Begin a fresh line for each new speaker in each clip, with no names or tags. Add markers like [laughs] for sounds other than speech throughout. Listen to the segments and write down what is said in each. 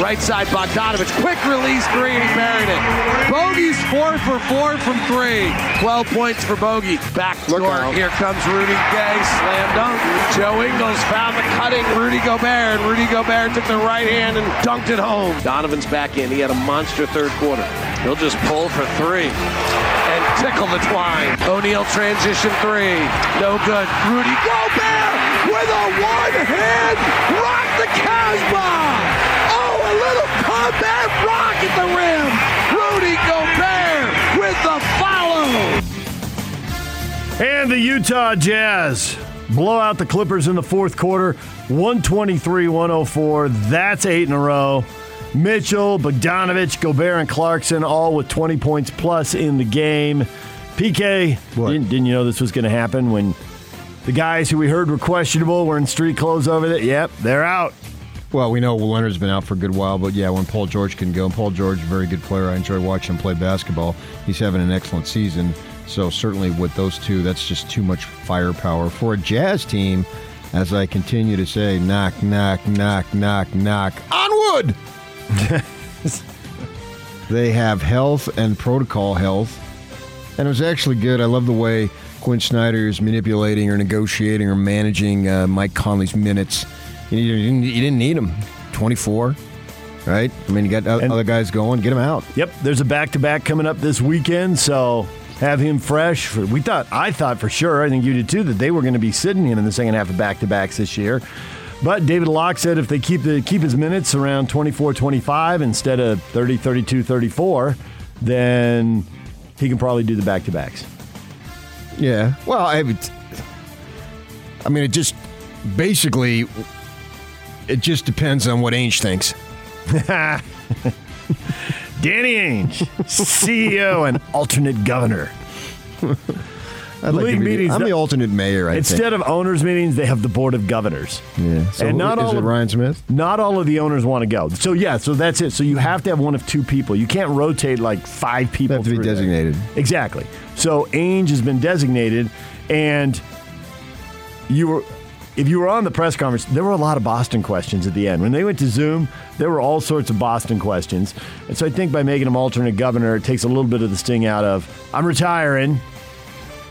Right side, Bogdanovich. Quick release three, and he buried it. Bogey's four for four from three. 12 points for Bogey. Back door. Here comes Rudy Gay. Slam dunk. Joe Ingles found the cutting Rudy Gobert, and Rudy Gobert took the right hand and dunked it home. Donovan's back in. He had a monster third quarter. He'll just pull for three and tickle the twine. O'Neale transition three. No good. Rudy Gobert with a one hand rock the Casbah. A little combat rock at the rim. Rudy Gobert with the follow.
And the Utah Jazz blow out the Clippers in the fourth quarter, 123 104. That's eight in a row. Mitchell, Bogdanovich, Gobert, and Clarkson all with 20 points plus in the game. PK, didn't, didn't you know this was going to happen when the guys who we heard were questionable were in street clothes over there? Yep, they're out.
Well, we know Leonard's been out for a good while, but yeah, when Paul George can go, and Paul George very good player. I enjoy watching him play basketball. He's having an excellent season. So certainly with those two, that's just too much firepower for a Jazz team. As I continue to say, knock, knock, knock, knock, knock on wood. [laughs] they have health and protocol health, and it was actually good. I love the way Quin Snyder is manipulating or negotiating or managing uh, Mike Conley's minutes. You, didn't, you didn't need him. 24, right? I mean, you got
And-
other guys going, get him out.
Yep, there's a back to back coming up this weekend, so have him fresh. We thought, I thought for sure, I think you did too, that they were going to be sitting him in the second half of back to backs this year. But David Locke said if they keep the keep his minutes around 24 25 instead of 30 32 34, then he can probably do the back to backs.
Yeah. Well, I, would- I mean, it just basically it just depends on what Ainge thinks. [laughs]
Danny Ainge, CEO and alternate governor. [laughs]
I'd like
League
to be-
meetings-
I'm the alternate mayor. I
Instead of owners meetings, they have the board of governors.
yeah. So
and not
is
all
it
of-
Ryan Smith?
Not all of the owners want to go. So yeah, so that's it. So you have to have one of two people. You can't rotate like five
They
people.
have to be designated.
Exactly. So Ainge has been designated, and you were. If you were on the press conference, there were a lot of Boston questions at the end. When they went to Zoom, there were all sorts of Boston questions. And so I think by making him alternate governor, it takes a little bit of the sting out of, I'm retiring.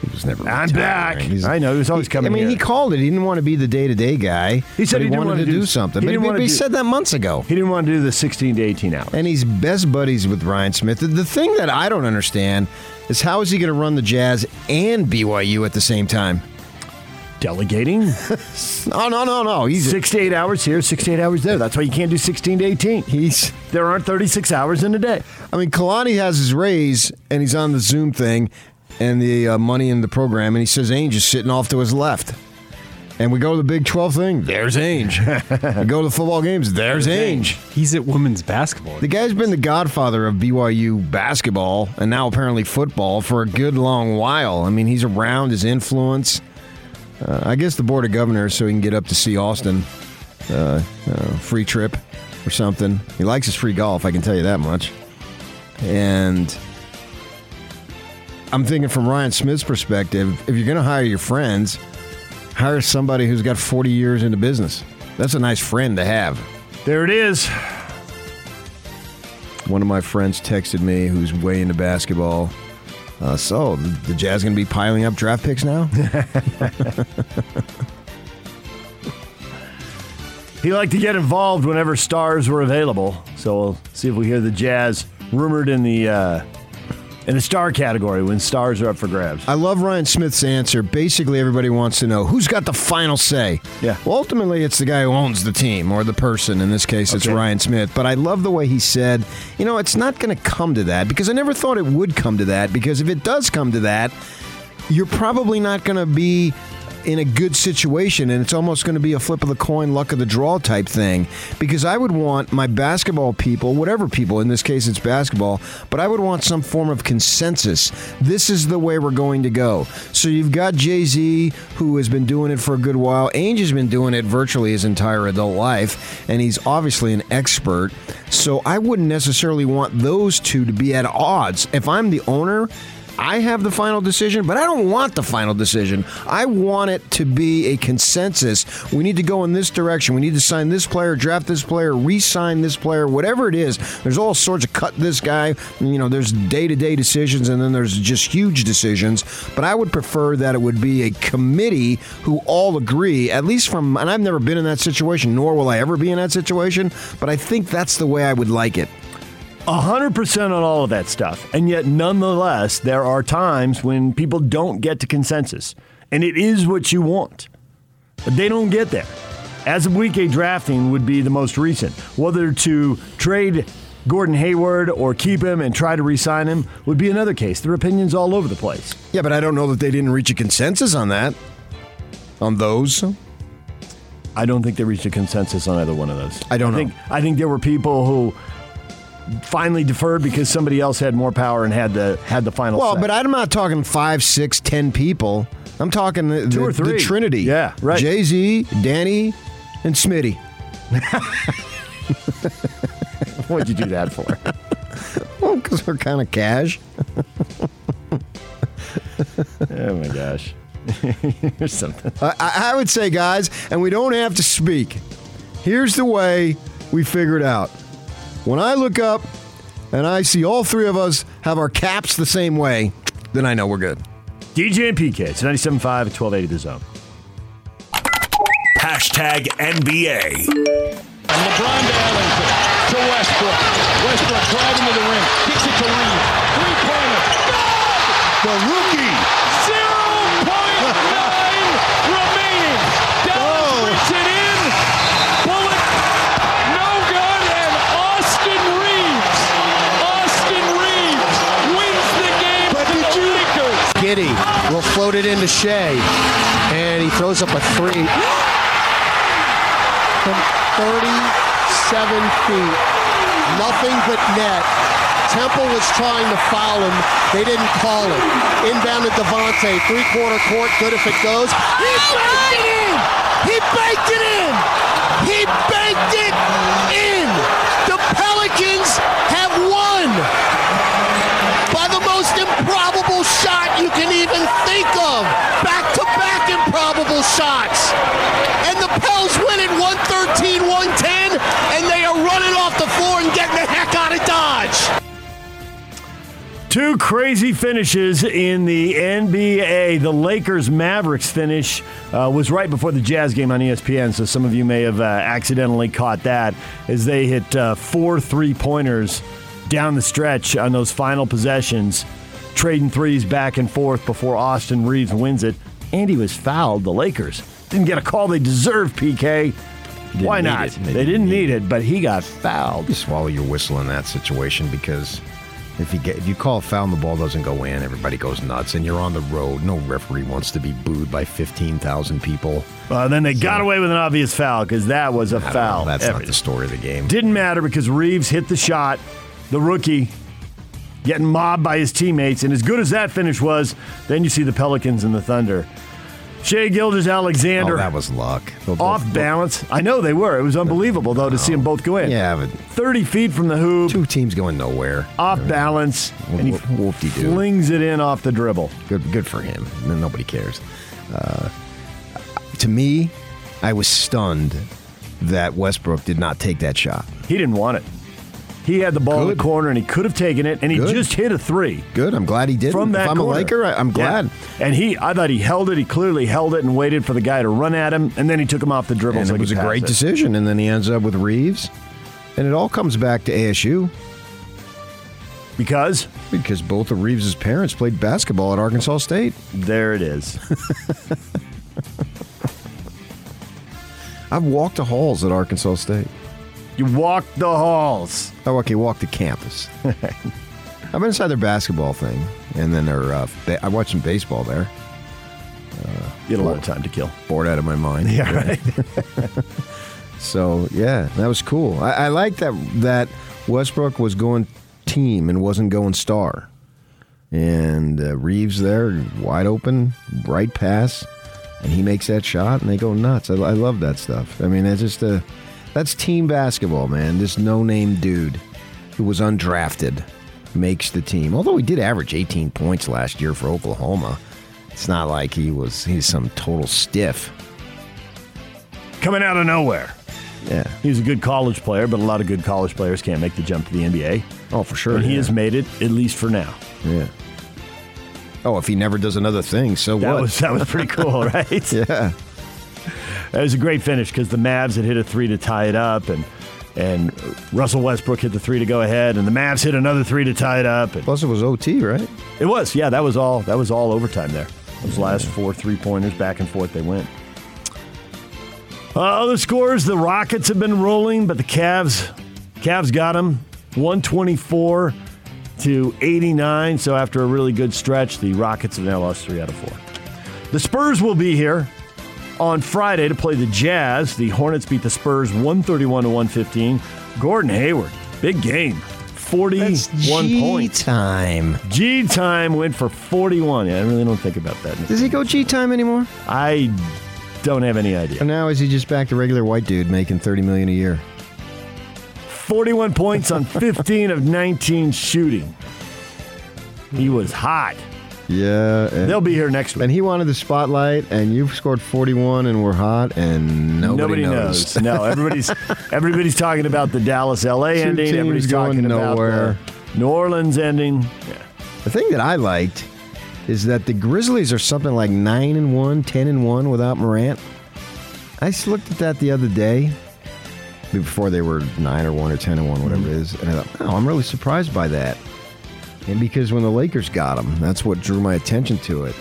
He was never. Retiring.
I'm back.
He's-
I know, he was always
he-
coming
I mean,
here.
he called it. He didn't want to be the day to day guy.
He said
but
he
wanted
wanna do-
do something.
he
But
didn't
he,
wanna
but he
do-
said that months ago.
He didn't want to do the 16 to 18 hours.
and he's best buddies with Ryan Smith. The, the thing that I don't understand is how is he going to run the Jazz and BYU at the same time?
Delegating
No, [laughs] no, no, no. He's
six to eight hours here, six to eight hours there. That's why you can't do 16 to 18.
he's.
There aren't 36 hours in a day.
I mean, Kalani has his raise, and he's on the Zoom thing, and the uh, money in the program, and he says Ainge is sitting off to his left. And we go to the Big 12 thing, there's Ainge. we go to the football games, there's Ainge.
He's at women's basketball.
The guy's been the godfather of BYU basketball and now apparently football for a good long while. I mean, he's around his influence. Uh, I guess the board of governors, so he can get up to see Austin, uh, uh, free trip or something. He likes his free golf, I can tell you that much. And I'm thinking from Ryan Smith's perspective, if you're going to hire your friends, hire somebody who's got 40 years into business. That's a nice friend to have.
There it is.
One of my friends texted me who's way into basketball. Uh, so, the, Jazz going to be piling up draft picks now? [laughs]
He liked to get involved whenever stars were available. So we'll see if we hear the Jazz rumored in the uh, in the star category when stars are up for grabs.
I love Ryan Smith's answer. Basically, everybody wants to know who's got the final say.
Yeah.
Well, ultimately, it's the guy who owns the team or the person. In this case, it's
Okay.
Ryan Smith. But I love the way he said, you know, it's not going to come to that because I never thought it would come to that. Because if it does come to that, you're probably not going to be in a good situation, and it's almost going to be a flip of the coin, luck of the draw type thing. Because I would want my basketball people, whatever people, in this case it's basketball, but I would want some form of consensus. This is the way we're going to go. So you've got Jay Z, who has been doing it for a good while. Ainge has been doing it virtually his entire adult life, and he's obviously an expert. So I wouldn't necessarily want those two to be at odds. If I'm the owner, I have the final decision, but I don't want the final decision. I want it to be a consensus. We need to go in this direction. We need to sign this player, draft this player, re sign this player, whatever it is. There's all sorts of cut this guy. You know, there's day to day decisions and then there's just huge decisions. But I would prefer that it would be a committee who all agree, at least from, and I've never been in that situation, nor will I ever be in that situation, but I think that's the way I would like it.
100% on all of that stuff. And yet, nonetheless, there are times when people don't get to consensus. And it is what you want. But they don't get there. As of week eight drafting would be the most recent. Whether to trade Gordon Hayward or keep him and try to re sign him would be another case. Their opinions all over the place.
Yeah, but I don't know that they didn't reach a consensus on that. On those.
I don't think they reached a consensus on either one of those.
I don't
I think, I think there were people who finally deferred because somebody else had more power and had the had the final.
Well,
say.
but I'm not talking five, six, ten people. I'm talking the,
Two
the,
or three.
the Trinity.
Yeah, right.
Jay Z, Danny, and Smitty. [laughs]
what'd you do that for? [laughs]
Well, because we're kind of cash.
oh my gosh, [laughs] here's something.
I, I I would say, guys, and we don't have to speak. Here's the way we figure it out. When I look up and I see all three of us have our caps the same way, then I know we're good.
DJ and PK, it's 97.5 at 1280 The Zone.
Hashtag NBA.
And LeBron to Ellington to Westbrook. Westbrook driving to the rim. Kicks it to Reed. Three pointer. The rookie. 0.9 remaining. Dallas brings it in. Bullet. No good. And Austin Reaves. Austin Reaves wins the game for the Lakers.
Giddey will float it into Shai, and he throws up a three from 37 feet. Nothing but net. Temple was trying to foul him. They didn't call it. Inbound to Devontae. Three-quarter court. Good if it goes. He banked it in! He banked it in! He banked it in! The Pelicans have won! by the most improbable shot you can even think of. Back to back improbable shots. And the Pels win it 113 110, and they are running off the floor and getting the heck out of Dodge.
Two crazy finishes in the NBA. The Lakers Mavericks finish uh, was right before the Jazz game on ESPN, so some of you may have uh, accidentally caught that as they hit uh, four three pointers down the stretch on those final possessions, trading threes back and forth before Austin Reaves wins it. And he was fouled. The Lakers didn't get a call they deserved, PK. Why not?
it.
They, didn't need it, but he got fouled.
You swallow your whistle in that situation because if you get if you call a foul and the ball doesn't go in, everybody goes nuts, and you're on the road. No referee wants to be booed by fifteen thousand people.
Uh, then they got away with an obvious foul because that was a foul.
know, that's not the story of the game.
Didn't matter because Reaves hit the shot. The rookie getting mobbed by his teammates. And as good as that finish was, then you see the Pelicans and the Thunder. Shai Gilgeous-Alexander
Oh, that was luck. They'll-
off balance. I know they were. It was unbelievable, though, to see them both go in.
Yeah, but
30 feet from the hoop,
two teams going nowhere.
off balance, and he
Whoop-de-doo.
flings it in off the dribble.
Good, good for him. Nobody cares. Uh, to me, I was stunned that Westbrook did not take that shot.
He didn't want it. He had the ball in the corner, and he could have taken it, and he
Good.
just hit a three.
Good. I'm glad he did.
from that
if I'm
corner.
a Laker, I, I'm
Yeah.
glad.
And he, I thought he held it. He clearly held it and waited for the guy to run at him, and then he took him off the dribble.
And
so
it was a great
it.
decision. And then he ends up with Reaves. And it all comes back to ASU
because
because both of Reaves' parents played basketball at Arkansas State.
there it is. [laughs]
I've walked the halls at Arkansas State.
You walked the halls.
Oh, okay, walked the campus. [laughs] I've been inside their basketball thing, and then their. Uh, ba- I watched some baseball there. Uh,
You had a lot of time to kill.
Bored out of my mind.
Yeah, right. [laughs] [laughs]
So yeah, that was cool. I, I like that that Westbrook was going team and wasn't going star. And uh, Reaves there, wide open, right pass, and he makes that shot, and they go nuts. I, I love that stuff. I mean, it's just a that's team basketball, man. This no name dude who was undrafted makes the team. Although he did average 18 points last year for Oklahoma, it's not like he was he's some total stiff.
Coming out of nowhere.
Yeah.
He's a good college player, but a lot of good college players can't make the jump to the NBA.
Oh, for sure.
And he has made it, at least for now.
Yeah. Oh, if he never does another thing, so
That
what?
was that was pretty cool, [laughs] right?
yeah.
It was a great finish because the Mavs had hit a three to tie it up, and and Russell Westbrook hit the three to go ahead, and the Mavs hit another three to tie it up. And
Plus, it was OT, right?
it was, yeah, that was all. That was all overtime there. Those last four three pointers, back and forth, they went. Uh, other scores: the Rockets have been rolling, but the Cavs, Cavs got them, one twenty four to eighty nine. So after a really good stretch, the Rockets have now lost three out of four. The Spurs will be here on Friday to play the Jazz. The Hornets beat the Spurs 131 to 115. Gordon Hayward, big game. 41 points.
time.
G time went for 41. Yeah, I really don't think about that.
Does he go G time anymore?
I don't have any idea.
And now is he just back to regular white dude making thirty million a year?
41 points on 15 of 19 shooting. He was hot.
Yeah. And,
They'll be here next week.
and he wanted the spotlight, and you've scored forty-one, and we're hot, and nobody,
knows. no, everybody's [laughs] everybody's talking about the Dallas LA
Two
ending. Everybody's
going
talking about
nowhere.
New Orleans ending. Yeah.
The thing that I liked is that the Grizzlies are something like nine and one, 10 and one without Morant. I just looked at that the other day before they were nine or one or ten and one, whatever mm-hmm. it is, and I thought, oh, I'm really surprised by that. And because when the Lakers got them, that's what drew my attention to it.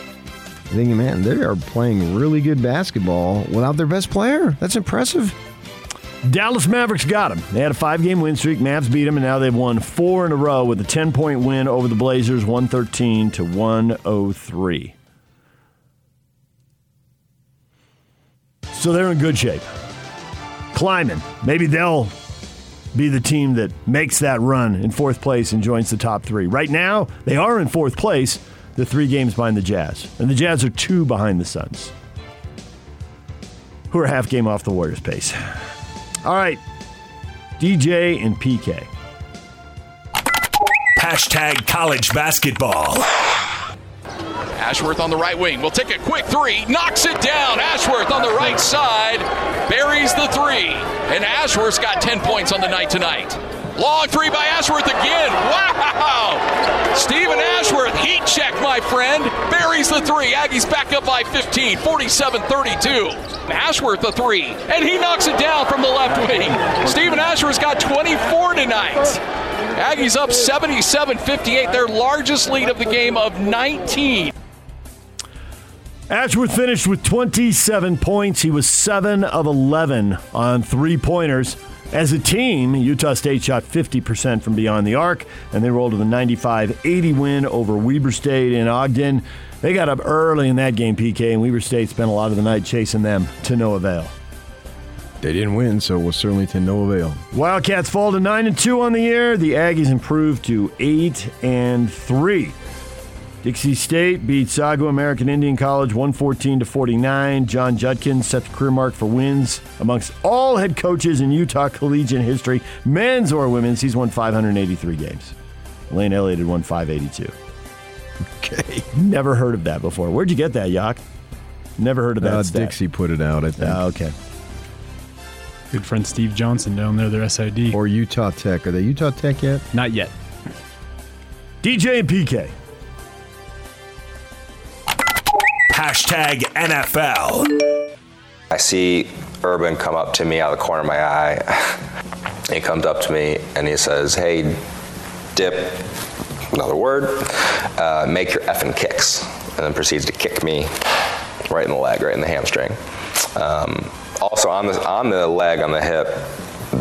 Thinking, man, they are playing really good basketball without their best player. That's impressive.
Dallas Mavericks got them. They had a five game win streak. Mavs beat them, and now they've won four in a row with a 10 point win over the Blazers, 113 to 103. So they're in good shape. Climbing. Maybe they'll be the team that makes that run in fourth place and joins the top three. Right now, they are in fourth place, the three games behind the Jazz. And the Jazz are two behind the Suns, who are half game off the Warriors' pace. All right, DJ and PK.
Hashtag college basketball.
Ashworth on the right wing We'll take a quick three, knocks it down. Ashworth on the right side buries the three, and Ashworth's got 10 points on the night tonight. Long three by Ashworth again. Wow! Stephen Ashworth, heat check, my friend. Buries the three. Aggies back up by 15, 47 32. Ashworth a three, and he knocks it down from the left wing. Stephen Ashworth's got 24 tonight. Aggies up 77 58, their largest lead of the game of 19.
Ashworth finished with 27 points. He was 7 of 11 on three pointers. As a team, Utah State shot 50% from beyond the arc, and they rolled to the 95 80 win over Weber State in Ogden. They got up early in that game, PK, and Weber State spent a lot of the night chasing them to no avail.
They didn't win, so it was certainly to no avail.
Wildcats fall to 9 and 2 on the year. The Aggies improved to 8 and 3. Dixie State beat Sago American Indian College 114 to 49. Jon Judkins set the career mark for wins amongst all head coaches in Utah collegiate history, men's or women's. He's won 583 games. Lane Elliott had won 582.
Okay.
Never heard of that before. Where'd you get that, Yak? Never heard of that
Uh. Dixie put it out, I think.
Ah, okay.
Good friend Steve Johnson down there, their SID.
or Utah Tech. Are they Utah Tech yet?
Not yet.
DJ and PK.
Hashtag NFL.
I see Urban come up to me out of the corner of my eye. [laughs] he comes up to me and he says, Hey, Dip, another word, uh, make your effing kicks. And then proceeds to kick me right in the leg, right in the hamstring. Um, also, on the, on the leg, on the hip,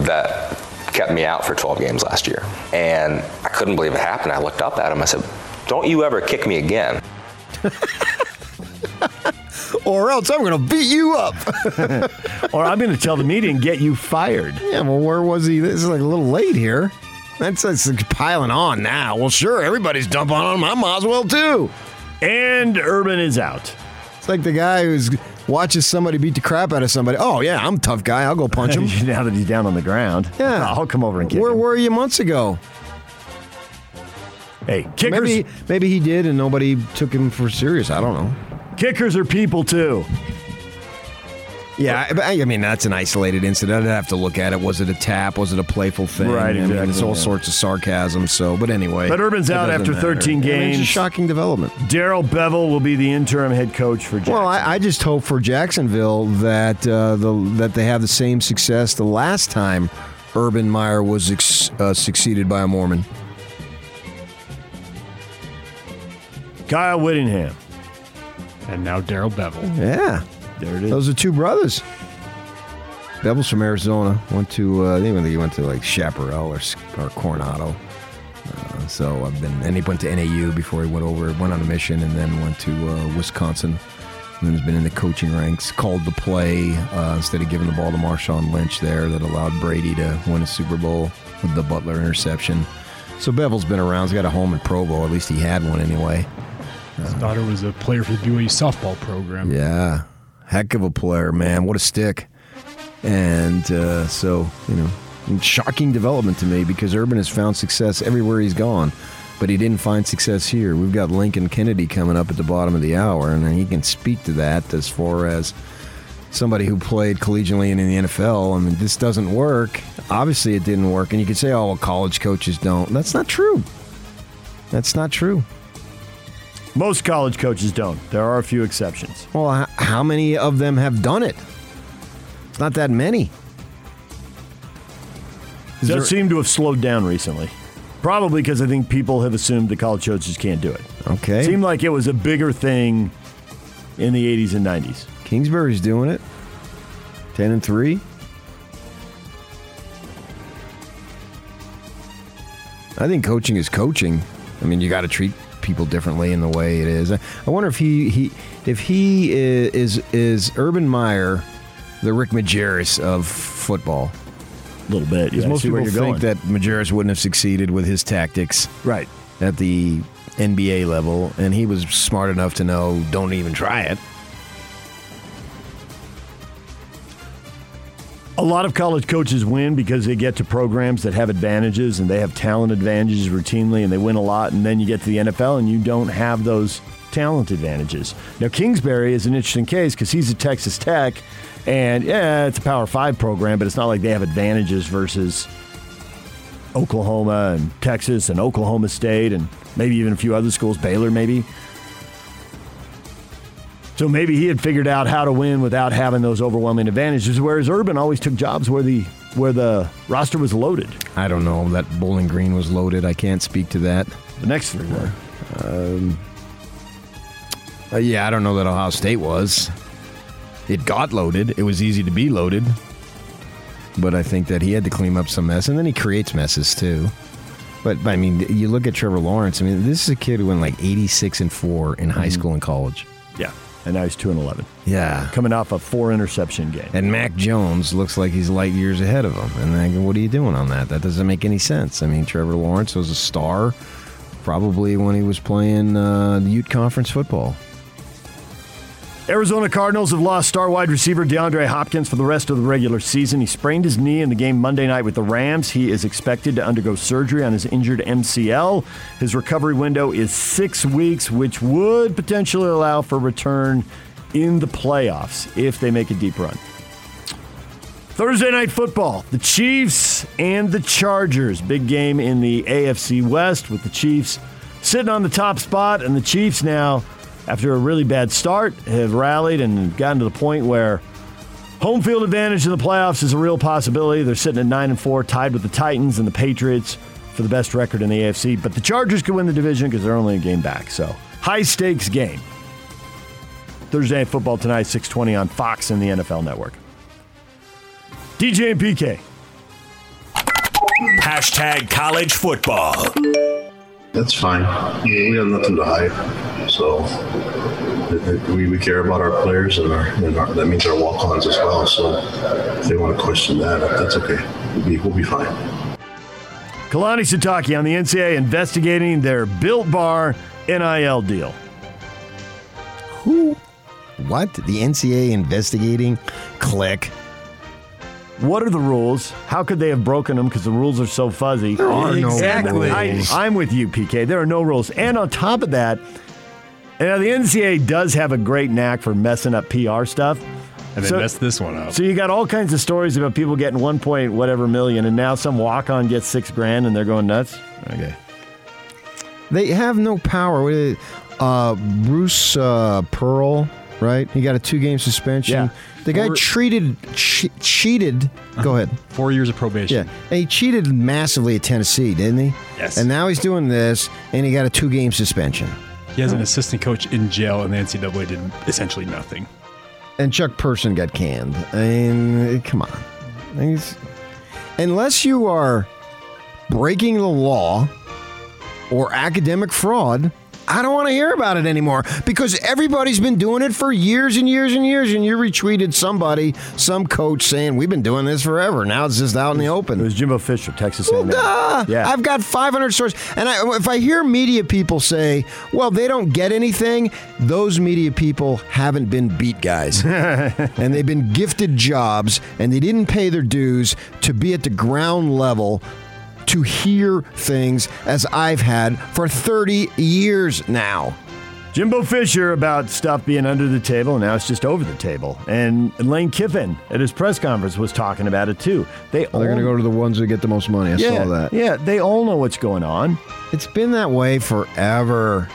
that kept me out for 12 games last year. And I couldn't believe it happened. I looked up at him. I said, Don't you ever kick me again. [laughs]
or else I'm going to beat you up. [laughs]
or I'm going to tell the media and get you fired.
Yeah, well, where was he? This is like a little late here. That's, that's like piling on now. Well, sure, everybody's dumping on him. I might as well too.
And Urban is out.
It's like the guy who's watches somebody beat the crap out of somebody. Oh yeah, I'm a tough guy. I'll go punch [laughs] him.
now that he's down on the ground.
Yeah,
I'll come over and kick him.
Where
him.
were you months ago?
Hey, kickers.
Maybe maybe he did, and nobody took him for serious. I don't know.
Kickers are people too.
Yeah, I, I mean that's an isolated incident. I'd have to look at it. Was it a tap? Was it a playful thing?
Right,
I mean,
exactly,
it's all
yeah.
sorts of sarcasm. So, but anyway.
But Urban's
it
out
doesn't
after
matter.
13
I mean, it's a
games.
shocking development.
Darrell Bevell will be the interim head coach for Jackson.
Well, I, I just hope for Jacksonville that uh, the that they have the same success the last time Urban Meyer was ex, uh, succeeded by a Mormon.
Kyle Whittingham.
And now Darrell Bevell.
Yeah,
there it is.
Those are two brothers. Bevell's from Arizona. Went to uh, I think he went to like Chaparral or, or Coronado. Uh, so I've been and he went to NAU before he went over. Went on a mission and then went to uh, Wisconsin. And then has been in the coaching ranks. Called the play uh, instead of giving the ball to Marshawn Lynch there that allowed Brady to win a Super Bowl with the Butler interception. So Bevell's been around. He's got a home in Provo. At least he had one anyway.
His daughter was a player for the BYU softball program.
Yeah, heck of a player, man. What a stick. And uh, so, you know, shocking development to me because Urban has found success everywhere he's gone, but he didn't find success here. We've got Lincoln Kennedy coming up at the bottom of the hour, and he can speak to that as far as somebody who played collegiately and in the NFL. I mean, this doesn't work. Obviously, it didn't work. And you could say, oh, well, college coaches don't. That's not true. That's not true.
Most college coaches don't. There are a few exceptions.
Well, how many of them have done it? It's not that many.
Does
there-
seem to have slowed down recently. Probably because I think people have assumed the college coaches can't do it.
Okay.
Seemed like it was a bigger thing in the 80s and 90s.
Kingsbury's doing it. 10 and 3. I think coaching is coaching. I mean, you got to treat people differently in the way it is. I wonder if he, he if he is is, is Urban Meyer the Rick Majerus of football.
A little bit. Yeah,
most people think
going.
that Majerus wouldn't have succeeded with his tactics.
Right.
At the NBA level, and he was smart enough to know don't even try it.
A lot of college coaches win because they get to programs that have advantages and they have talent advantages routinely and they win a lot. And then you get to the NFL and you don't have those talent advantages. Now, Kingsbury is an interesting case because he's at Texas Tech and yeah, it's a Power Five program, but it's not like they have advantages versus Oklahoma and Texas and Oklahoma State and maybe even a few other schools, Baylor maybe. So maybe he had figured out how to win without having those overwhelming advantages, whereas Urban always took jobs where the where the roster was loaded.
I don't know. That Bowling Green was loaded. I can't speak to that.
The next three were.
Um, uh, yeah, I don't know that Ohio State was. It got loaded. It was easy to be loaded. But I think that he had to clean up some mess. And then he creates messes too. But, I mean, you look at Trevor Lawrence. I mean, this is a kid who went like 86 and 4 in high school and college.
Yeah, and now he's two and eleven.
Yeah.
Coming off a four interception game.
And Mac Jones looks like he's light years ahead of him. And then what are you doing on that? That doesn't make any sense. I mean, Trevor Lawrence was a star probably when he was playing uh, Ute Conference football.
Arizona Cardinals have lost star wide receiver DeAndre Hopkins for the rest of the regular season. He sprained his knee in the game Monday night with the Rams. He is expected to undergo surgery on his injured MCL. His recovery window is six weeks, which would potentially allow for return in the playoffs if they make a deep run. Thursday night football, the Chiefs and the Chargers. Big game in the AFC West with the Chiefs sitting on the top spot, and the Chiefs now, after a really bad start, have rallied and gotten to the point where home field advantage in the playoffs is a real possibility. They're sitting at nine and four, tied with the Titans and the Patriots for the best record in the AFC. But the Chargers could win the division because they're only a game back. So high stakes game. Thursday night football tonight, six twenty on Fox and the NFL Network. DJ and PK.
Hashtag college football.
That's fine. Yeah, we have nothing to hide. So it- it- we, we care about our players, and, our, and our, that means our walk-ons as well. So if they want to question that, that's okay. We'll be, we'll be fine.
Kalani Sitake on the NCAA investigating their Built Bar NIL deal.
Who? What? The NCAA investigating? Click.
What are the rules? How could they have broken them? Because the rules are so fuzzy.
There are no
Exactly.
rules.
I, I'm with you, PK. There are no rules. And on top of that, now the NCAA does have a great knack for messing up PR stuff.
And they
So-
messed this one up.
So you got all kinds of stories about people getting one point whatever million, and now some walk on gets six grand, and they're going nuts. Okay.
They have no power. What is it? Uh, Bruce uh, Pearl, right? He got a two-game suspension.
Yeah.
The guy
Or-
treated, che- cheated. Uh-huh. Go ahead.
Four years of probation.
Yeah, and he cheated massively at Tennessee, didn't he?
Yes.
And now he's doing this, and he got a two-game suspension.
He has an assistant coach in jail, and the NCAA did essentially nothing.
And Chuck Person got canned. I mean, eh, come on. Unless you are breaking the law or academic fraud, I don't want to hear about it anymore because everybody's been doing it for years and years and years. And you retweeted somebody, some coach saying, We've been doing this forever. Now it's just out in the open.
It was Jimbo Fisher, Texas
Well,
A&M.
duh.
Yeah.
I've got 500 stories. And I, if I hear media people say, well, they don't get anything, those media people haven't been beat guys. [laughs] and they've been gifted jobs and they didn't pay their dues to be at the ground level to hear things as I've had for 30 years now.
Jimbo Fisher about stuff being under the table, and now it's just over the table. And Lane Kiffin at his press conference was talking about it too. They
They're going to go to the ones that get the most money. I
yeah,
saw that.
Yeah, they all know what's going on.
It's been that way forever.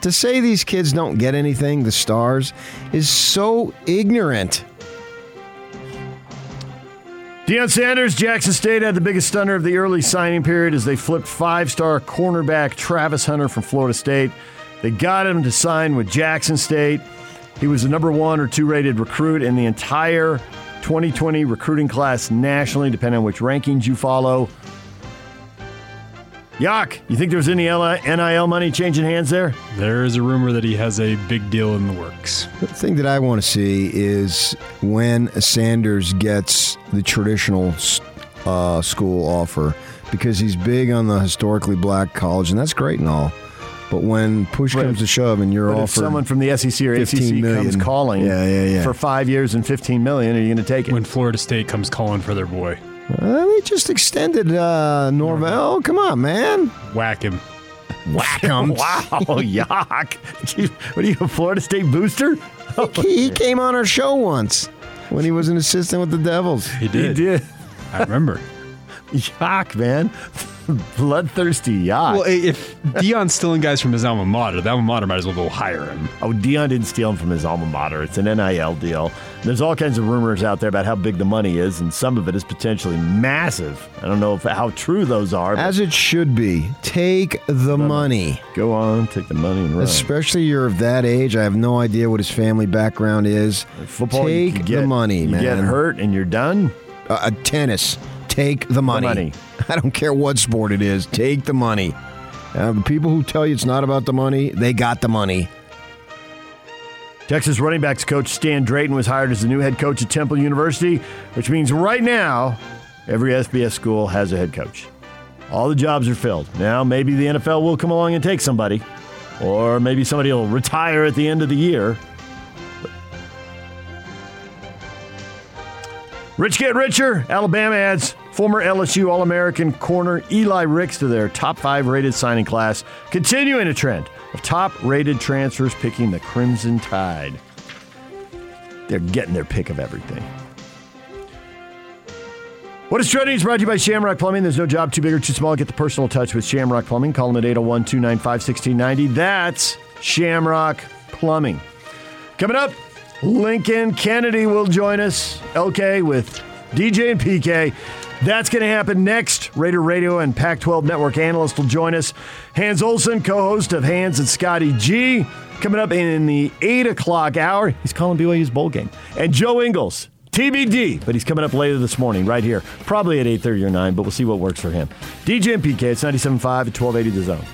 To say these kids don't get anything, the stars, is so ignorant.
Deion Sanders, Jackson State had the biggest stunner of the early signing period as they flipped five star cornerback Travis Hunter from Florida State. They got him to sign with Jackson State. He was the number one or two rated recruit in the entire 2020 recruiting class nationally, depending on which rankings you follow. Yak, you think there's any NIL money changing hands there?
There is a rumor that he has a big deal in the works.
The thing that I want to see is when Sanders gets the traditional uh, school offer because he's big on the historically black college, and that's great and all. But when push
But-
comes to shove and you're
But if
offered
someone from the SEC or
15
ACC comes calling
Yeah, yeah, yeah.
for five years and 15 million, are you going to take it?
When Florida State comes calling for their boy,
Uh, they just extended uh, Norvell. Come on, man.
whack him.
Whack [laughs] him.
Wow, [laughs] yuck. Gee, What are you, a Florida State booster?
he, [laughs] he came on our show once when he was an assistant with the Devils.
He
He
did.
did.
I remember.
Yuck, man. [laughs] Bloodthirsty yuck.
well, if Deion's stealing guys from his alma mater, the alma mater might as well go hire him.
oh, Dion didn't steal him from his alma mater. It's an NIL deal. There's all kinds of rumors out there about how big the money is, and some of it is potentially massive. I don't know if, how true those are.
As it should be. Take the money.
go on, take the money and run.
Especially you're of that age. I have no idea what his family background is.
Football, you
Take
could
the
get-
money,
you
man.
get hurt and you're done.
Uh, uh, tennis. Take the money.
money. [laughs]
I don't care what sport it is. Take the money. Uh, the people who tell you it's not about the money, they got the money.
Texas running backs coach Stan Drayton was hired as the new head coach at Temple University, which means right now every FBS school has a head coach. All the jobs are filled. Now maybe the NFL will come along and take somebody, or maybe somebody will retire at the end of the year. Rich get richer. Alabama adds former LSU All American corner Eli Ricks to their top five rated signing class, continuing a trend of top rated transfers picking the Crimson Tide. They're getting their pick of everything. What is trending is brought to you by Shamrock Plumbing. There's no job too big or too small. Get the personal touch with Shamrock Plumbing. Call them at 801 295 1690. That's Shamrock Plumbing. Coming up, Lincoln Kennedy will join us. LK with DJ and PK. That's going to happen next. Raider Radio and Pac 12 Network analyst will join us. Hans Olsen, co host of Hans and Scotty G, coming up in the 8 o'clock hour. He's calling BYU's bowl game. And Joe Ingles, TBD, but he's coming up later this morning, right here. Probably at 8.30 or 9, but we'll see what works for him. DJ and PK, it's 97.5 at 1280 The Zone.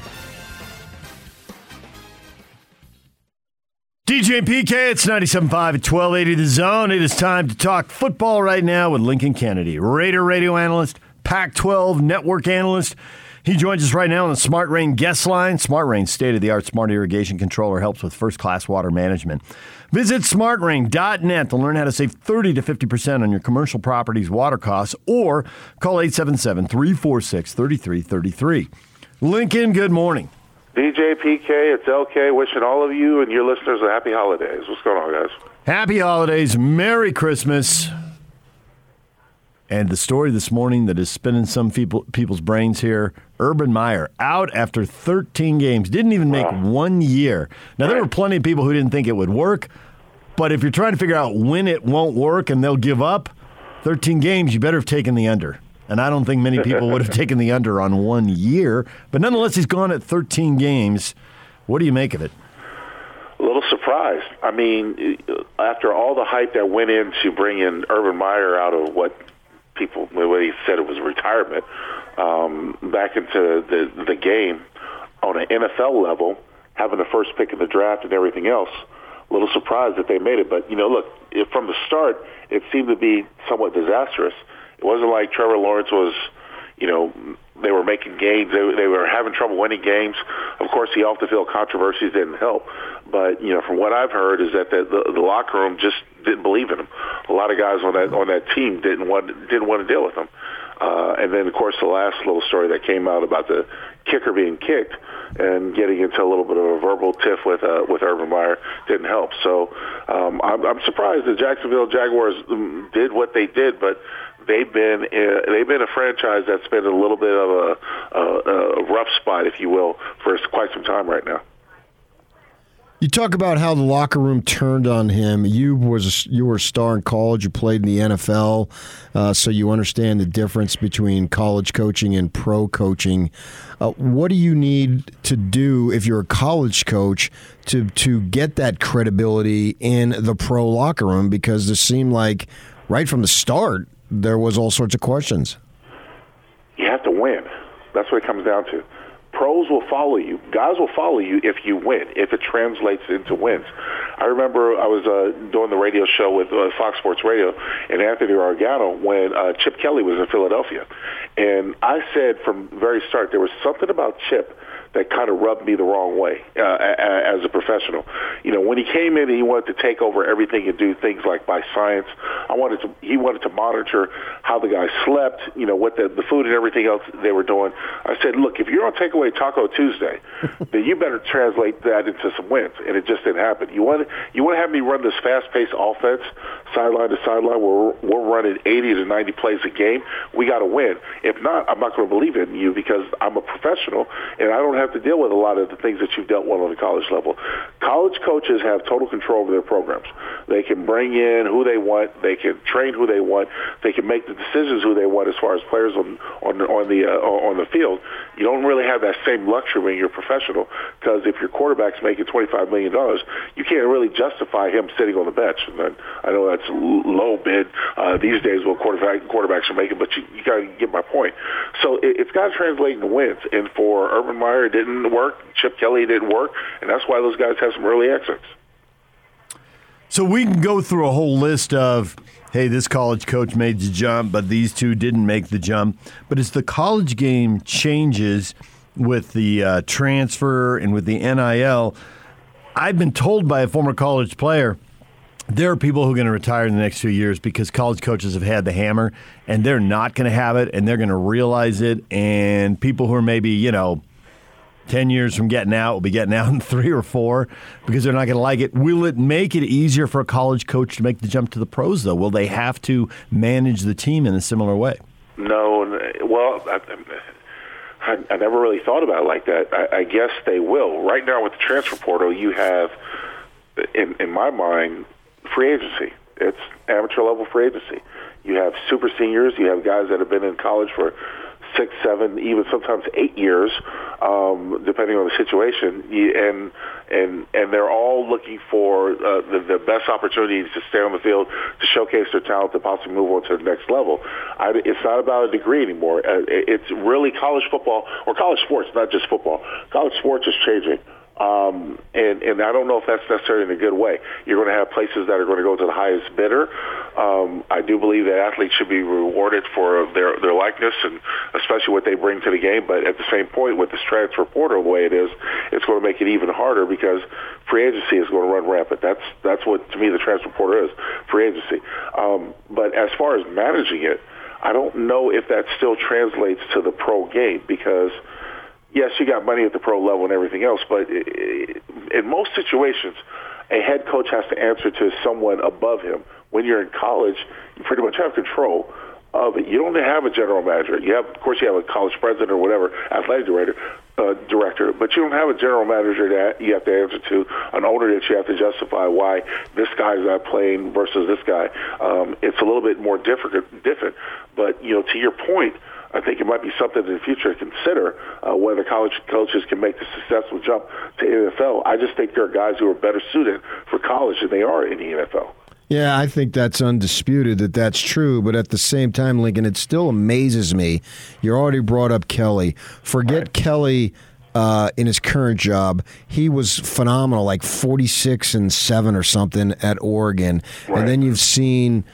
DJ PK, it's 97.5 at 1280 The Zone. It is time to talk football right now with Lincoln Kennedy, Raider radio analyst, Pac 12 network analyst. He joins us right now on the Smart Rain guest line. Smart Rain, state of the art smart irrigation controller, helps with first class water management. Visit smartrain.net to learn how to save 30 to 50% on your commercial property's water costs or call 877 346 3333. Lincoln, good morning.
DJ PK, it's LK, wishing all of you and your listeners a happy holidays. What's going on, guys?
Happy holidays, Merry Christmas. And the story this morning that is spinning some people, people's brains here Urban Meyer out after 13 games, didn't even make wow. one year. Now, there were plenty of people who didn't think it would work, but if you're trying to figure out when it won't work and they'll give up, 13 games, you better have taken the under. And I don't think many people would have [laughs] taken the under on one year. But nonetheless, he's gone at 13 games. What do you make of it?
A little surprised. I mean, after all the hype that went into bringing Urban Meyer out of what people, way he said it was retirement, um, back into the, the game on an NFL level, having the first pick in the draft and everything else, a little surprised that they made it. But, you know, look, from the start, it seemed to be somewhat disastrous. It wasn't like Trevor Lawrence was, you know, they were making games. They, they were having trouble winning games. Of course, the off the field controversies didn't help. But you know, from what I've heard, is that the, the, the locker room just didn't believe in him. A lot of guys on that on that team didn't want didn't want to deal with him. Uh, and then, of course, the last little story that came out about the kicker being kicked and getting into a little bit of a verbal tiff with uh, with Urban Meyer didn't help. So um, I'm, I'm surprised the Jacksonville Jaguars um, did what they did, but they've been uh, they've been a franchise that's been a little bit of a, a, a rough spot, if you will, for quite some time right now.
You talk about how the locker room turned on him. You was you were a star in college. You played in the NFL, uh, so you understand the difference between college coaching and pro coaching. Uh, what do you need to do if you're a college coach to to get that credibility in the pro locker room? Because it seemed like right from the start there was all sorts of questions.
You have to win. That's what it comes down to. Pros will follow you. Guys will follow you if you win, if it translates into wins. I remember I was uh, doing the radio show with uh, Fox Sports Radio and Anthony Gargano when uh, Chip Kelly was in Philadelphia. And I said from very start, there was something about Chip that kind of rubbed me the wrong way uh, as a professional. You know, when he came in, and he wanted to take over everything and do things like by science. I wanted to. He wanted to monitor how the guys slept. You know, what the the food and everything else they were doing. I said, look, if you're on Takeaway Taco Tuesday, [laughs] then you better translate that into some wins. And it just didn't happen. You want you want to have me run this fast-paced offense, sideline to sideline, where we're, we're running 80 to 90 plays a game. We got to win. If not, I'm not going to believe in you because I'm a professional and I don't have have to deal with a lot of the things that you've dealt with on the college level. College coaches have total control over their programs. They can bring in who they want. They can train who they want. They can make the decisions who they want as far as players on on on the uh, on the field. You don't really have that same luxury when you're professional because if your quarterback's making twenty five million dollars, you can't really justify him sitting on the bench. And I know that's low bid uh, these days what quarterback quarterbacks are making, but you, you got to get my point. So it, it's got to translate into wins. And for Urban Meyer, didn't work. Chip Kelly didn't work, and that's why those guys have some early exits.
So we can go through a whole list of, hey, this college coach made the jump, but these two didn't make the jump. But as the college game changes with the uh, transfer and with the NIL, I've been told by a former college player there are people who are going to retire in the next few years because college coaches have had the hammer and they're not going to have it and they're going to realize it. And people who are maybe, you know, 10 years from getting out will be getting out in [laughs] three or four because they're not going to like it. Will it make it easier for a college coach to make the jump to the pros, though? Will they have to manage the team in a similar way?
No. Well, I, I, I never really thought about it like that. I, I guess they will. Right now with the transfer portal, you have, in, in my mind, free agency. It's amateur level free agency. You have super seniors. You have guys that have been in college for six, seven, even sometimes eight years, um, depending on the situation. And and and they're all looking for uh, the, the best opportunities to stay on the field, to showcase their talent, to possibly move on to the next level. I, it's not about a degree anymore. Uh, it's really college football or college sports, not just football. College sports is changing Um, and, and I don't know if that's necessarily in a good way. You're going to have places that are going to go to the highest bidder. Um, I do believe that athletes should be rewarded for their, their likeness and especially what they bring to the game. But at the same point, with this transfer portal the way it is, it's going to make it even harder because free agency is going to run rampant. That's that's what to me the transfer portal is, free agency. Um, but as far as managing it, I don't know if that still translates to the pro game because – yes, you got money at the pro level and everything else, but in most situations, a head coach has to answer to someone above him. When you're in college, you pretty much have control of it. You don't have a general manager. You have, of course, you have a college president or whatever, athletic director, uh, director, but you don't have a general manager that you have to answer to, an owner that you have to justify why this guy's not playing versus this guy. Um, it's a little bit more different, different. But you know, to your point I think it might be something in the future to consider uh, whether college coaches can make the successful jump to NFL. I just think there are guys who are better suited for college than they are in the NFL.
Yeah, I think that's undisputed that that's true. But at the same time, Lincoln, it still amazes me. You already brought up Kelly. Forget right. Kelly. Uh, in his current job, he was phenomenal, like 46 and 7 or something at Oregon. Right. And then you've seen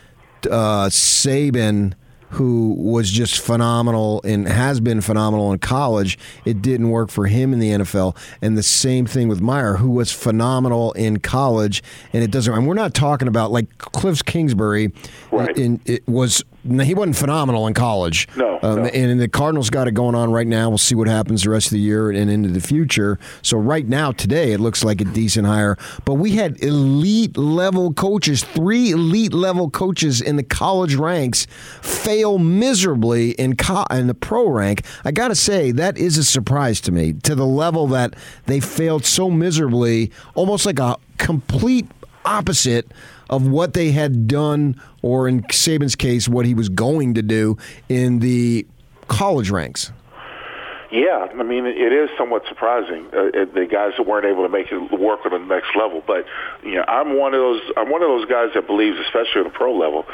uh, Saban who was just phenomenal and has been phenomenal in college. It didn't work for him in the NFL. And the same thing with Meyer, who was phenomenal in college, and it doesn't. And we're not talking about like Cliff Kingsbury. Right. In, it was he wasn't phenomenal in college.
No, um,
no. And the Cardinals got it going on right now. We'll see what happens the rest of the year and into the future. So right now, today, it looks like a decent hire. But we had elite level coaches, three elite level coaches in the college ranks, fail miserably in co- in the pro rank. I got to say that is a surprise to me to the level that they failed so miserably, almost like a complete opposite of what they had done, or in Saban's case, what he was going to do in the college ranks.
Yeah, I mean, it is somewhat surprising uh, the guys that weren't able to make it work on the next level. But you know, I'm one of those. I'm one of those guys that believes, especially at the pro level,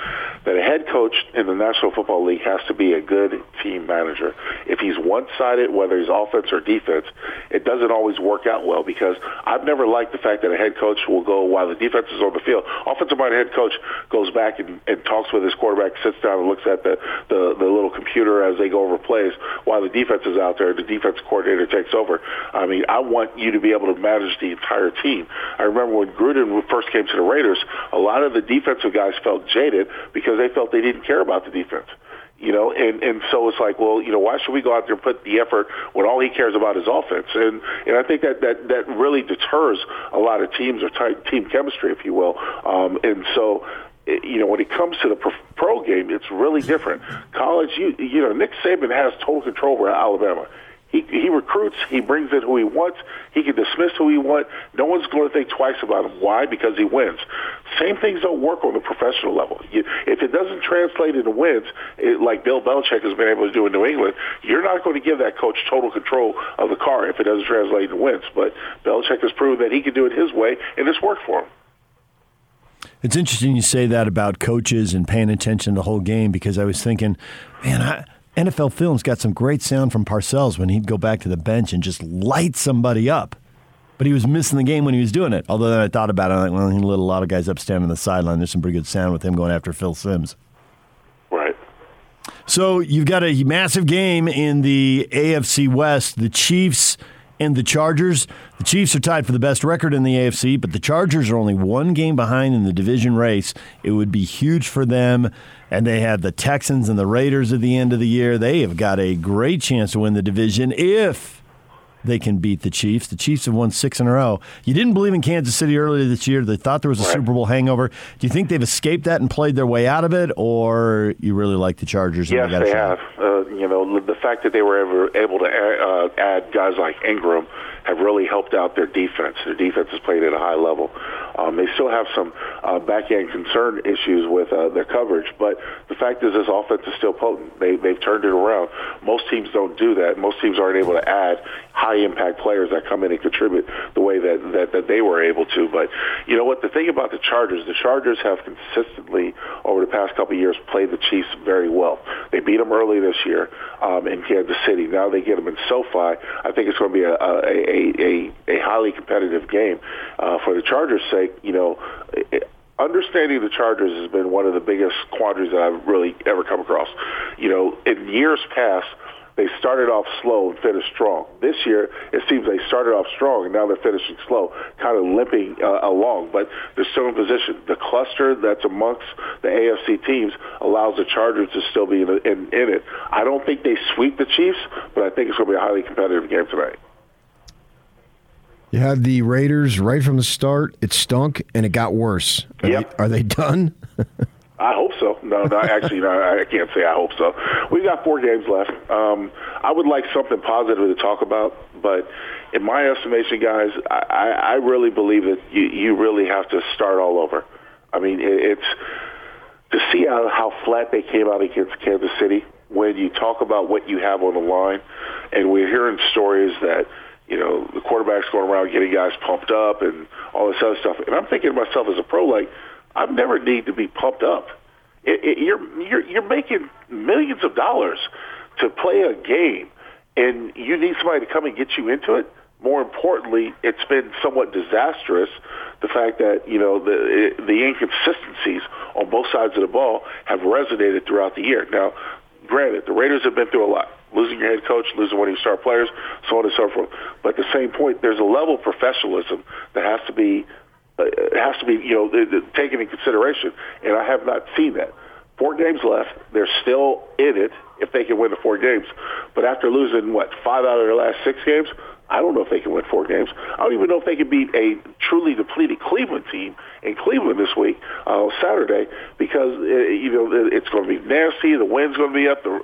that a head coach in the National Football League has to be a good team manager. If he's one-sided, whether he's offense or defense, it doesn't always work out well because I've never liked the fact that a head coach will go while the defense is on the field. Offensive-minded head coach goes back and, and talks with his quarterback, sits down and looks at the, the the little computer as they go over plays while the defense is out there the defense coordinator takes over. I mean, I want you to be able to manage the entire team. I remember when Gruden first came to the Raiders, a lot of the defensive guys felt jaded because they felt they didn't care about the defense you know, and and so it's like, well, you know, why should we go out there and put the effort when all he cares about is offense? And and I think that that that really deters a lot of teams or team chemistry, if you will. Um, and so you know, when it comes to the pro game, it's really different. College, you you know, Nick Saban has total control over Alabama. He he recruits, he brings in who he wants, he can dismiss who he wants. No one's going to think twice about him. Why? Because he wins. Same things don't work on the professional level. You, if it doesn't translate into wins, it, like Bill Belichick has been able to do in New England, you're not going to give that coach total control of the car if it doesn't translate into wins. But Belichick has proven that he can do it his way, and it's worked for him.
It's interesting you say that about coaches and paying attention to the whole game because I was thinking, man, I, NFL Films got some great sound from Parcells when he'd go back to the bench and just light somebody up. But he was missing the game when he was doing it. Although then I thought about it, I'm like, well, he lit a lot of guys up standing on the sideline. There's some pretty good sound with him going after Phil Simms.
Right.
So you've got a massive game in the AFC West. The Chiefs and the Chargers. The Chiefs are tied for the best record in the AFC, but the Chargers are only one game behind in the division race. It would be huge for them. And they have the Texans and the Raiders at the end of the year. They have got a great chance to win the division if they can beat the Chiefs. The Chiefs have won six in a row. You didn't believe in Kansas City earlier this year. They thought there was a Super Bowl hangover. Do you think they've escaped that and played their way out of it, or you really like the Chargers?
Yes, they, they have. Uh, you know, the fact that they were ever able to add, uh, add guys like Ingram have really helped out their defense. Their defense has played at a high level. Um, they still have some uh, back end concern issues with uh, their coverage, but the fact is, this offense is still potent. They, they've turned it around. Most teams don't do that. Most teams aren't able to add high impact players that come in and contribute the way that, that, that they were able to. But you know what? The thing about the Chargers, the Chargers have consistently over the past couple of years played the Chiefs very well. They beat them early this year um, in Kansas City. Now they get them in SoFi. I think it's going to be a, a, a, a highly competitive game. Uh, for the Chargers' sake, you know, understanding the Chargers has been one of the biggest quandaries that I've really ever come across. You know, in years past, they started off slow and finished strong. This year, it seems they started off strong and now they're finishing slow, kind of limping uh, along, but they're still in position. The cluster that's amongst the AFC teams allows the Chargers to still be in, in, in it. I don't think they sweep the Chiefs, but I think it's going to be a highly competitive game tonight.
You had the Raiders right from the start. It stunk and it got worse. Are,
Yep.
they, are they done? [laughs]
I hope so. No, no, actually, no, I can't say I hope so. We've got four games left. Um, I would like something positive to talk about, but in my estimation, guys, I, I I really believe that you, you really have to start all over. I mean, it, it's to see how, how flat they came out against Kansas City. When you talk about what you have on the line, and we're hearing stories that you know the quarterback's going around getting guys pumped up and all this other stuff, and I'm thinking to myself as a pro, like I've never need to be pumped up. It, it, you're you're you're making millions of dollars to play a game, and you need somebody to come and get you into it. More importantly, it's been somewhat disastrous. The fact that you know the the inconsistencies on both sides of the ball have resonated throughout the year. Now, granted, the Raiders have been through a lot. Losing your head coach, losing one of your star players, so on and so forth. But at the same point, there's a level of professionalism that has to be uh, has to be you know taken in consideration, and I have not seen that. Four games left. They're still in it if they can win the four games. But after losing what five out of their last six games, I don't know if they can win four games. I don't even know if they can beat a truly depleted Cleveland team in Cleveland this week, uh, Saturday, because uh, you know it's going to be nasty. The wind's going to be up. The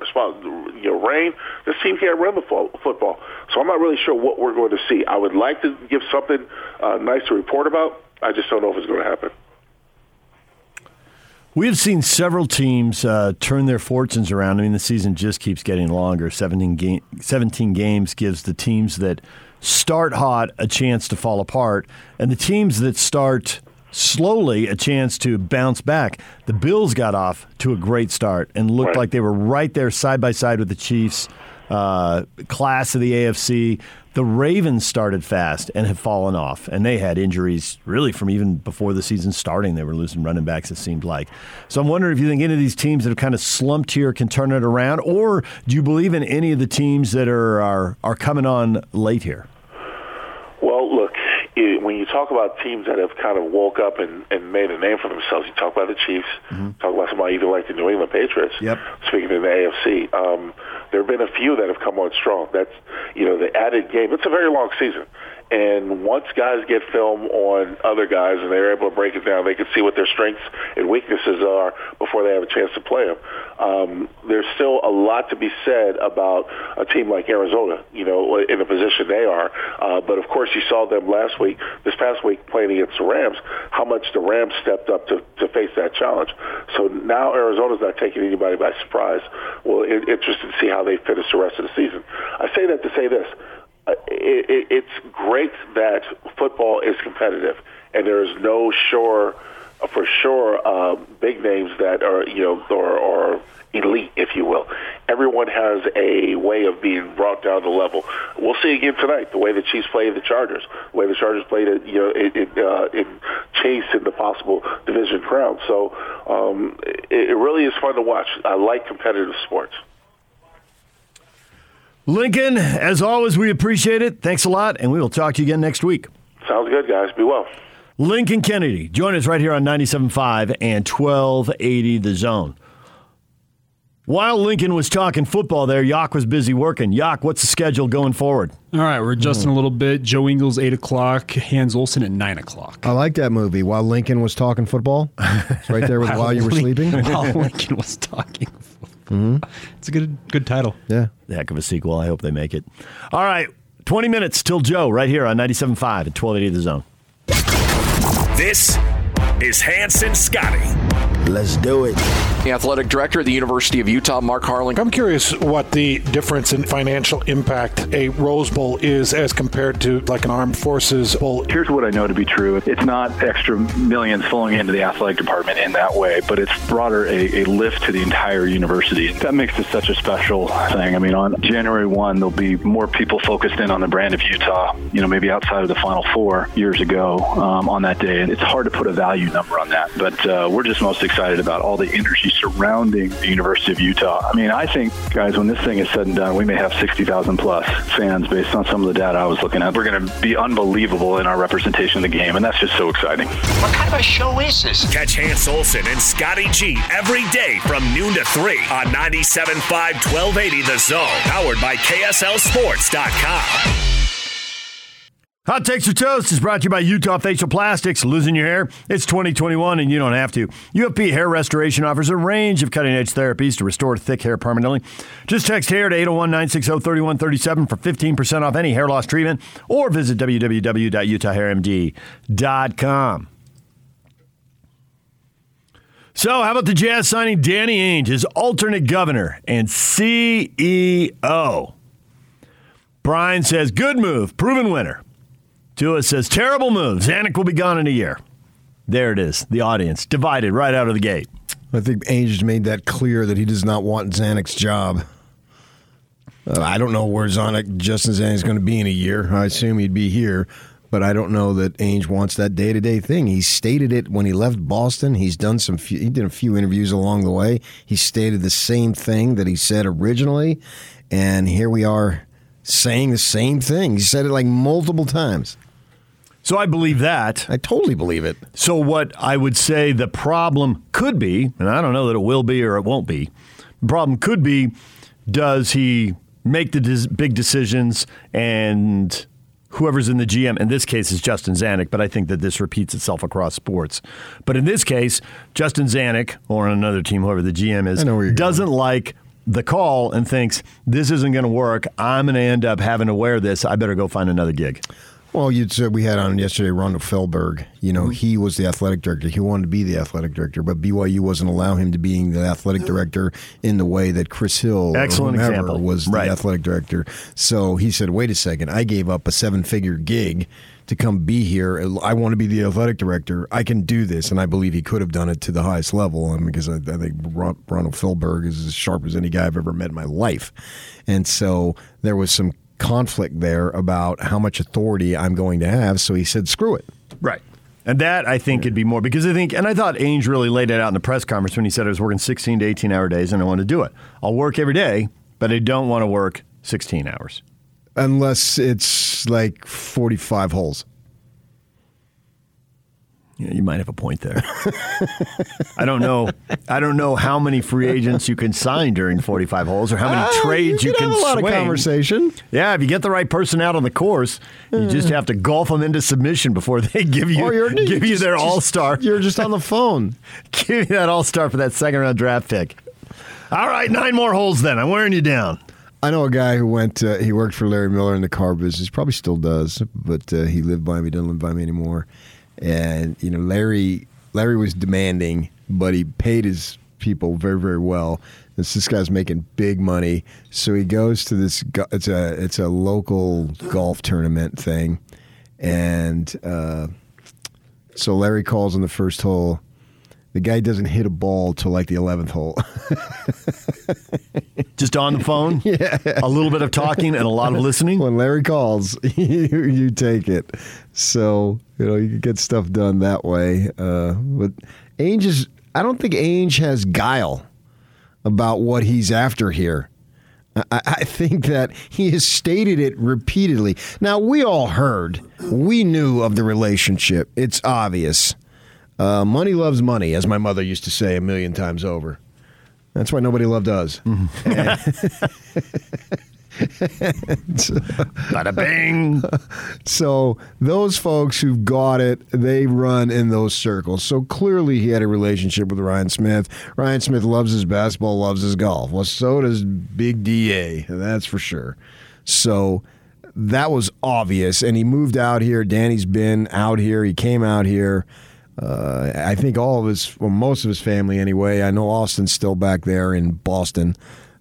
you know, rain. This team can't run the fo- football, so I'm not really sure what we're going to see. I would like to give something uh, nice to report about. I just don't know if it's going to happen.
We have seen several teams uh, turn their fortunes around. I mean, the season just keeps getting longer. 17, ga- 17 games gives the teams that start hot a chance to fall apart, and the teams that start slowly a chance to bounce back. The Bills got off to a great start and looked
Right.
like they were right there side by side with the Chiefs, uh, class of the AFC. The Ravens started fast and have fallen off, and they had injuries really from even before the season starting. They were losing running backs, it seemed like. So I'm wondering if you think any of these teams that have kind of slumped here can turn it around, or do you believe in any of the teams that are are, are coming on late here?
Well, look, i when you talk about teams that have kind of woke up and, and made a name for themselves, you talk about the Chiefs, talk about somebody even like the New England Patriots.
Yep.
Speaking of the AFC, um, there have been a few that have come on strong. That's you know the added game. It's a very long season. And once guys get film on other guys and they're able to break it down, they can see what their strengths and weaknesses are before they have a chance to play them. Um, there's still a lot to be said about a team like Arizona, you know, in the position they are. Uh, but of course, you saw them last week, this past week, playing against the Rams, how much the Rams stepped up to, to face that challenge. So now Arizona's not taking anybody by surprise. Well, it, interested to see how they finish the rest of the season. I say that to say this it, it, it's great that football is competitive, and there is no sure, for sure, uh, big names that are you know or, or elite, if you will. Everyone has a way of being brought down the level. We'll see again tonight the way the Chiefs played the Chargers, the way the Chargers played it, you know, in, in, uh, in chase in the possible division crown. So um, it, it really is fun to watch. I like competitive sports.
Lincoln, as always, we appreciate it. Thanks a lot, and we will talk to you again next week.
Sounds good, guys. Be well.
Lincoln Kennedy, join us right here on 97.5 and 1280 The Zone. While Lincoln was talking football there, Yak was busy working. Yak, what's the schedule going forward?
All right, we're adjusting a little bit. Joe Ingles, 8 o'clock. Hans Olsen at 9 o'clock.
I like that movie. While Lincoln was talking football, it's right there with [laughs] while you were sleeping. [laughs]
While Lincoln was talking.
Hmm
It's a good good title.
Yeah.
Heck of a sequel. I hope they make it. All right, 20 minutes till Joe right here on 97.5 at 1280 The Zone.
This is Hanson Scotty.
Let's do it.
The athletic director at the University of Utah, Mark Harlan.
I'm curious what the difference in financial impact a Rose Bowl is as compared to like an Armed Forces Bowl.
Here's what I know to be true. It's not extra millions flowing into the athletic department in that way, but it's broader a, a lift to the entire university. That makes it such a special thing. I mean, on January 1, there'll be more people focused in on the brand of Utah, you know, maybe outside of the Final Four years ago um, on that day. And it's hard to put a value number on that, but uh, we're just most excited about all the energy surrounding the University of Utah. I mean, I think, guys, when this thing is said and done, we may have 60,000 plus fans based on some of the data I was looking at. We're going to be unbelievable in our representation of the game, and that's just so exciting.
What kind of a show is this? Catch Hans Olsen and Scotty G every day from noon to 3 on 97.5 1280 The Zone, powered by KSLSports.com.
Hot Takes or Toast is brought to you by Utah Facial Plastics. Losing your hair? It's 2021 and you don't have to. UFP Hair Restoration offers a range of cutting edge therapies to restore thick hair permanently. Just text hair to 801 960 3137 for 15% off any hair loss treatment or visit www.utahhairmd.com. So, how about the Jazz signing Danny Ainge as alternate governor and CEO? Brian says, good move, proven winner. Tua says, terrible move. Zanik will be gone in a year. There it is. The audience divided right out of the gate.
I think Ainge made that clear that he does not want Zanik's job. Uh, I don't know where Zanik, Justin Zanik is going to be in a year. I assume he'd be here, but I don't know that Ainge wants that day to day thing. He stated it when he left Boston. He's done some. Few, he did a few interviews along the way. He stated the same thing that he said originally, and here we are saying the same thing. He said it like multiple times.
So I believe that.
I totally believe it.
So what I would say the problem could be, and I don't know that it will be or it won't be. The problem could be does he make the des- big decisions and whoever's in the GM in this case is Justin Zanik, but I think that this repeats itself across sports. But in this case, Justin Zanik or on another team whoever the GM is doesn't going. like the call and thinks this isn't going to work. I'm going to end up having to wear this. I better go find another gig.
Well, you said we had on yesterday Rondo Fehlberg. You know, mm-hmm. he was the athletic director. He wanted to be the athletic director, but BYU wasn't allowing him to being the athletic director in the way that Chris Hill,
excellent example,
was
right.
the athletic director. So he said, "Wait a second, I gave up a seven-figure gig." to come be here. I want to be the athletic director. I can do this, and I believe he could have done it to the highest level. And because I, I think Rondo Fehlberg is as sharp as any guy I've ever met in my life, and so there was some conflict there about how much authority I'm going to have. So he said, screw it.
Right. And that I think could be more because I think, and I thought Ainge really laid it out in the press conference when he said I was working 16 to 18 hour days and I want to do it. I'll work every day, but I don't want to work 16 hours.
Unless it's like 45 holes.
Yeah, you might have a point there. I don't know. I don't know how many free agents you can sign during 45 holes, or how many uh, trades
you,
you can
have a lot
swing.
of conversation.
Yeah, if you get the right person out on the course, you just have to golf them into submission before they [laughs] give you give you their all star.
You're just on the phone. [laughs]
give you that all star for that second round draft pick. All right, nine more holes. Then I'm wearing you down.
I know a guy who went. Uh, he worked for Larry Miller in the car business. Probably still does, but uh, he lived by me. Doesn't live by me anymore and you know Larry Larry was demanding, but he paid his people very very well. This this guy's making big money, so he goes to this. It's a it's a local golf tournament thing, and uh, so Larry calls on the first hole. The guy doesn't hit a ball till like the eleventh hole. [laughs]
Just on the phone, [laughs]
yeah.
A little bit of talking and a lot of listening.
When Larry calls, [laughs] you, you take it. So you know you can get stuff done that way. Uh, but Ainge is. I don't think Ainge has guile about what he's after here. I, I think that he has stated it repeatedly. Now we all heard, we knew of the relationship. It's obvious. Uh, money loves money, as my mother used to say a million times over. That's why nobody loved us. [laughs]
Bada bing.
So those folks who've got it, they run in those circles. So clearly he had a relationship with Ryan Smith. Ryan Smith loves his basketball, loves his golf. Well, so does Big DA. That's for sure. So that was obvious. And he moved out here. Danny's been out here. He came out here. Uh, I think all of his, well, most of his family anyway. I know Austin's still back there in Boston.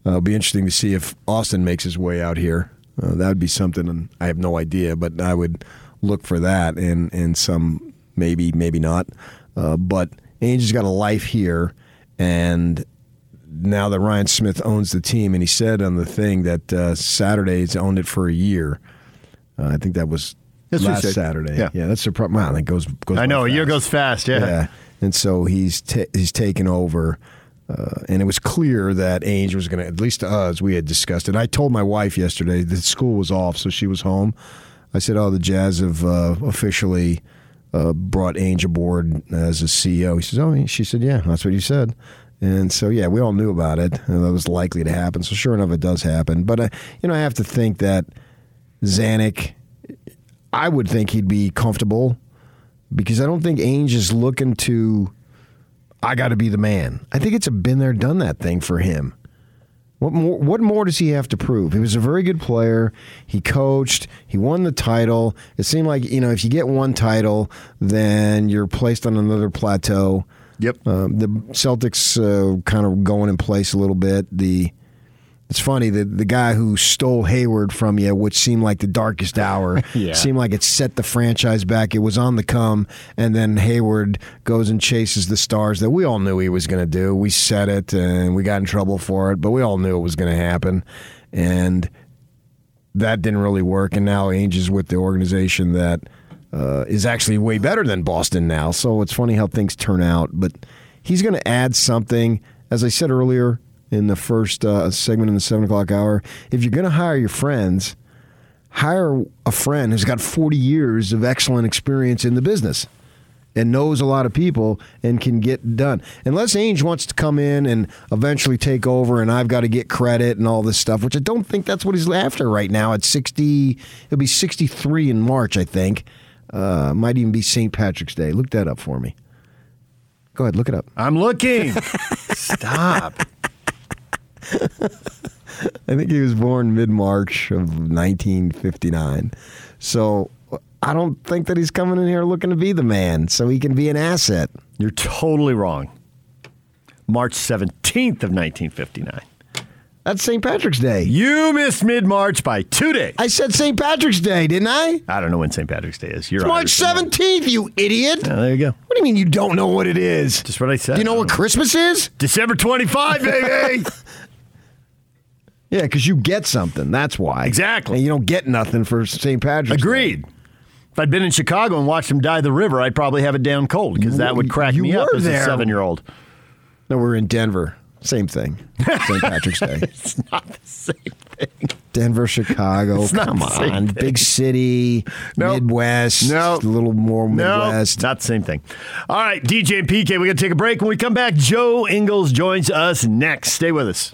Uh, it'll be interesting to see if Austin makes his way out here. Uh, that would be something, and I have no idea, but I would look for that and, in some, maybe, maybe not. Uh, but Ainge's got a life here, and now that Ryan Smith owns the team, and he said on the thing that uh, Saturday's owned it for a year. Uh, I think that was
That's
last
said.
Saturday.
Yeah.
yeah, that's the problem. Wow, that goes goes.
I
by
know a year goes fast. Yeah.
Yeah, and so he's ta he's taken over, uh, and it was clear that Ainge was going to, at least to us, we had discussed it. I told my wife yesterday that school was off, so she was home. I said, "Oh, the Jazz have uh, officially uh, brought Ainge aboard as a CEO." He says, "Oh," she said, "Yeah, that's what you said." And so, yeah, we all knew about it, and that was likely to happen. So, sure enough, it does happen. But uh, you know, I have to think that Zanik, I would think he'd be comfortable because I don't think Ainge is looking to. I got to be the man. I think it's a been there, done that thing for him. What more? What more does he have to prove? He was a very good player. He coached. He won the title. It seemed like you know if you get one title, then you're placed on another plateau.
Yep.
Uh, the Celtics uh, kind of going in place a little bit. The it's funny the the guy who stole Hayward from you, which seemed like the darkest hour, [laughs]
Yeah.
seemed like it set the franchise back. It was on the come, and then Hayward goes and chases the stars that we all knew he was going to do. We said it, and we got in trouble for it, but we all knew it was going to happen, and that didn't really work. And now Ainge is with the organization that uh, is actually way better than Boston now. So it's funny how things turn out. But he's going to add something. As I said earlier in the first uh, segment in the seven o'clock hour, if you're going to hire your friends, hire a friend who's got 40 years of excellent experience in the business and knows a lot of people and can get done. Unless Ainge wants to come in and eventually take over and I've got to get credit and all this stuff, which I don't think that's what he's after right now at 60. He'll be 63 in March, I think. Uh, might even be St. Patrick's Day. Look that up for me. Go ahead, look it up.
I'm looking. [laughs] Stop. [laughs]
I think he was born mid March of 1959. So I don't think that he's coming in here looking to be the man so he can be an asset.
You're totally wrong. March 17th of 1959.
That's St. Patrick's Day.
You missed mid March by two days.
I said St. Patrick's Day, didn't I?
I don't know when St. Patrick's Day is. You're
It's March
Irish, you know.
17th, you idiot.
Yeah, there you go.
What do you mean you don't know what it is?
Just what I said.
Do you know what Christmas is?
December 25, baby. [laughs]
Yeah, because you get something. That's why.
Exactly.
And you don't get nothing for St. Patrick's Day.
Agreed. If I'd been in Chicago and watched them dye the river, I'd probably have it down cold because that would crack
You
me up
were
as
there.
a seven year old.
No, we're in Denver. Same thing. St. Patrick's Day. [laughs]
It's not the same thing.
Denver, Chicago.
It's not
Come on.
thing.
Big city,
Nope.
Midwest.
No.
A little more Midwest.
not the same thing. All right, DJ and PK, we got to take a break. When we come back, Joe Ingles joins us next. Stay with us.